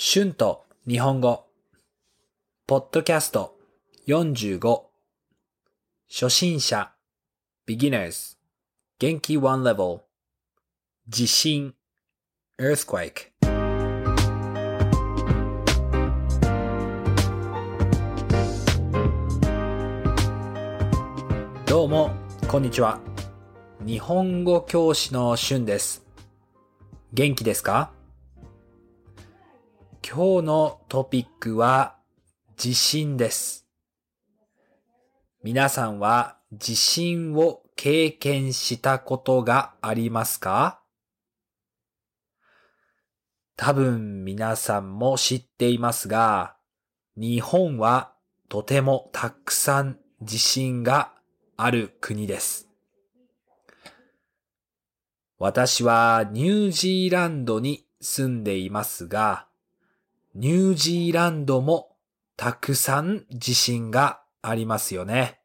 春と日本語。ポッドキャスト。45。初心者。beginners 元気。one level 地震。earthquake どうも、こんにちは。日本語教師の春です。元気ですか？今日のトピックは地震です。皆さんは地震を経験したことがありますか？多分皆さんも知っていますが、日本はとてもたくさん地震がある国です。私はニュージーランドに住んでいますが、ニュージーランドもたくさん地震がありますよね。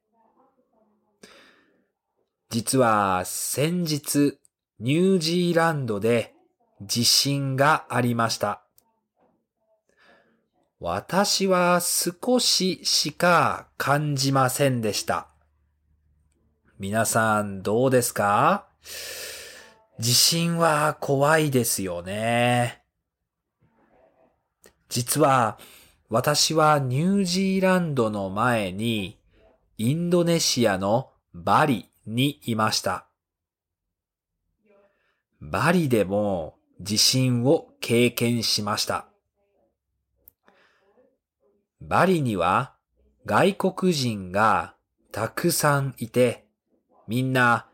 実は先日ニュージーランドで地震がありました。私は少ししか感じませんでした。皆さんどうですか？地震は怖いですよね。実は私はニュージーランドの前にインドネシアのバリにいました。バリでも地震を経験しました。バリには外国人がたくさんいてみんな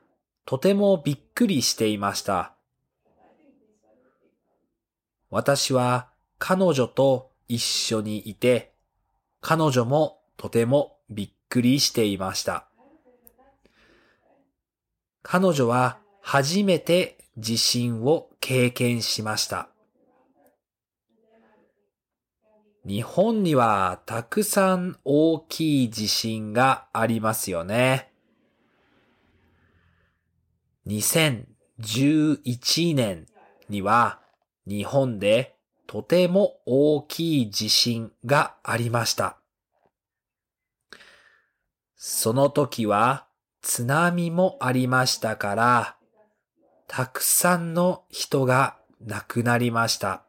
とてもびっくりしていました。私は彼女と一緒にいて、彼女もとてもびっくりしていました。彼女は初めて地震を経験しました。日本にはたくさん大きい地震がありますよね。2011年には日本でとても大きい地震がありました。その時は津波もありましたから、たくさんの人が亡くなりました。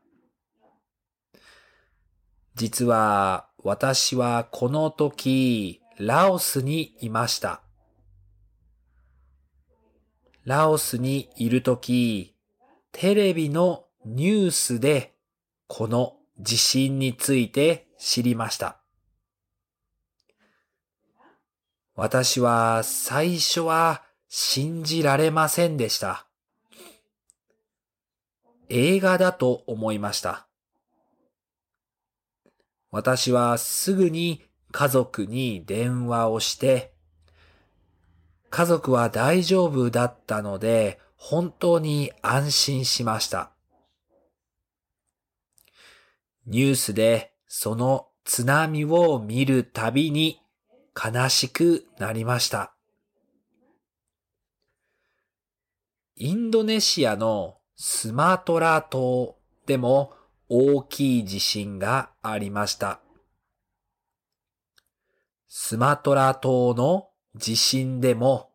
実は私はこの時ラオスにいました。ラオスにいるとき、テレビのニュースでこの地震について知りました。私は最初は信じられませんでした。映画だと思いました。私はすぐに家族に電話をして、家族は大丈夫だったので、本当に安心しました。ニュースでその津波を見るたびに悲しくなりました。インドネシアのスマトラ島でも大きい地震がありました。スマトラ島の地震でも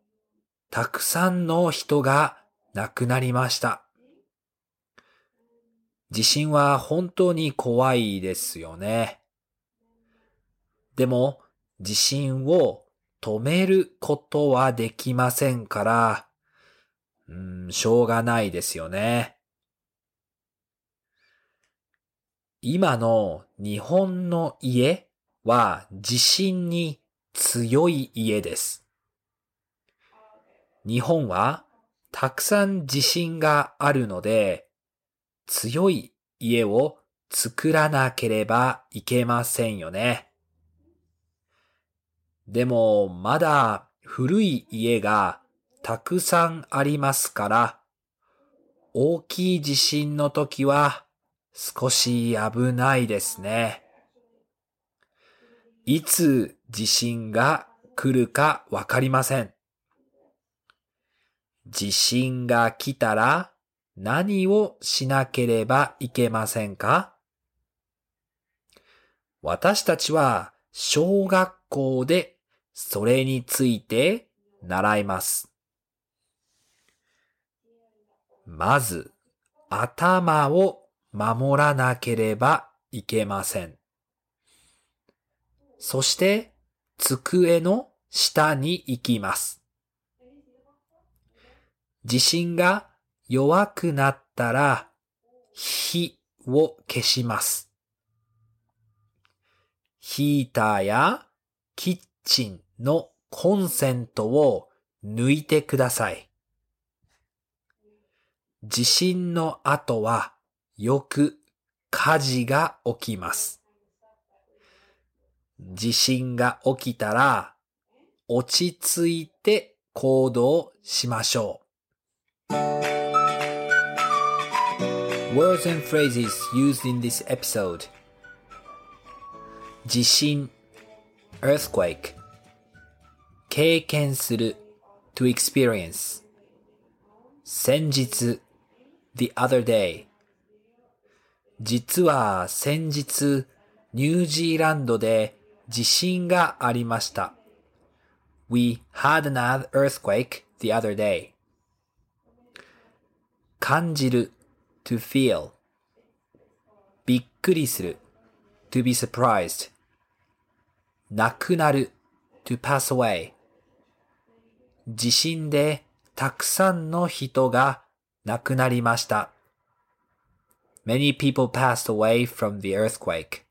たくさんの人が亡くなりました。地震は本当に怖いですよね。でも地震を止めることはできませんから、うん、しょうがないですよね。今の日本の家は地震に強い家です。日本はたくさん地震があるので、強い家を作らなければいけませんよね。でもまだ古い家がたくさんありますから、大きい地震の時は少し危ないですね。いつ地震が来るかわかりません。地震が来たら何をしなければいけませんか？私たちは小学校でそれについて習います。まず、頭を守らなければいけません。そして、机の下に行きます。地震が弱くなったら、火を消します。ヒーターやキッチンのコンセントを抜いてください。地震の後はよく火事が起きます。地震が起きたら落ち着いて行動しましょう。Words and phrases used in this episode 地震 earthquake 経験する to experience 先日 the other day 実は先日ニュージーランドで地震がありました。We had an earthquake the other day. 感じる to feel びっくりする to be surprised 亡くなる to pass away 地震でたくさんの人が亡くなりました。Many people passed away from the earthquake.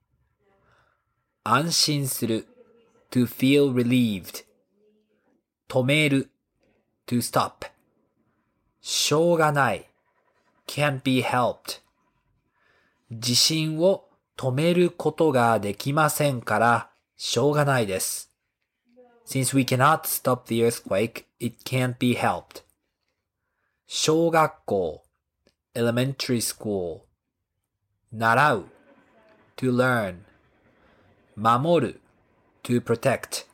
安心する to feel relieved 止める to stop しょうがない can't be helped 地震を止めることができませんからしょうがないです。Since we cannot stop the earthquake, it can't be helped. 小学校 elementary school 習う to learn 守る to protect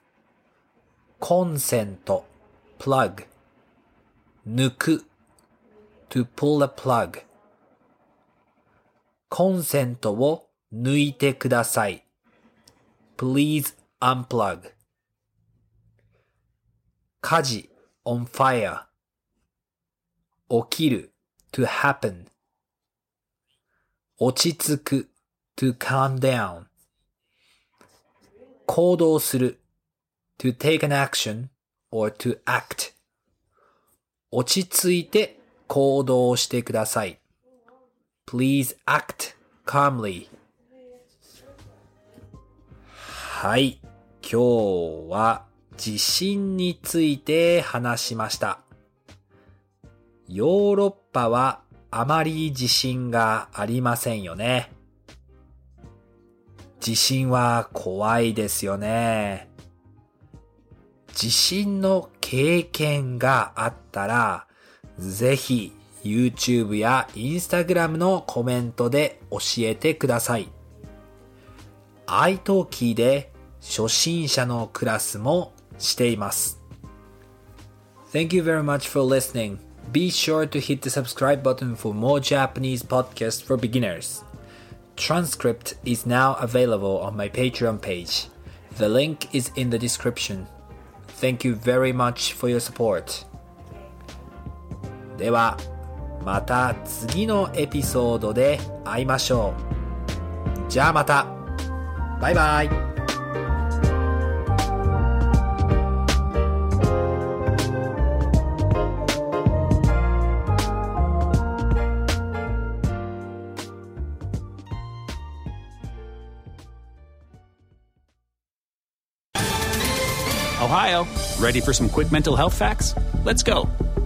コンセント plug 抜く to pull a plug コンセントを抜いてください please unplug 火事 on fire 起きる to happen 落ち着く to calm down 行動する to take an action or to act 落ち着いて行動してください Please act calmly はい今日は地震について話しましたヨーロッパはあまり地震がありませんよね。地震は怖いですよね。地震の経験があったら、ぜひ YouTube や Instagram のコメントで教えてください。iTalki で初心者のクラスもしています。Thank you very much for listening. Be sure to hit the subscribe button for more Japanese podcasts for beginners. Transcript is now available on my Patreon page. The link is in the description. Thank you very much for your support. では、また次のエピソードで会いましょう。じゃあまた。バイバイ。Ohio, ready for some quick mental health facts? Let's go.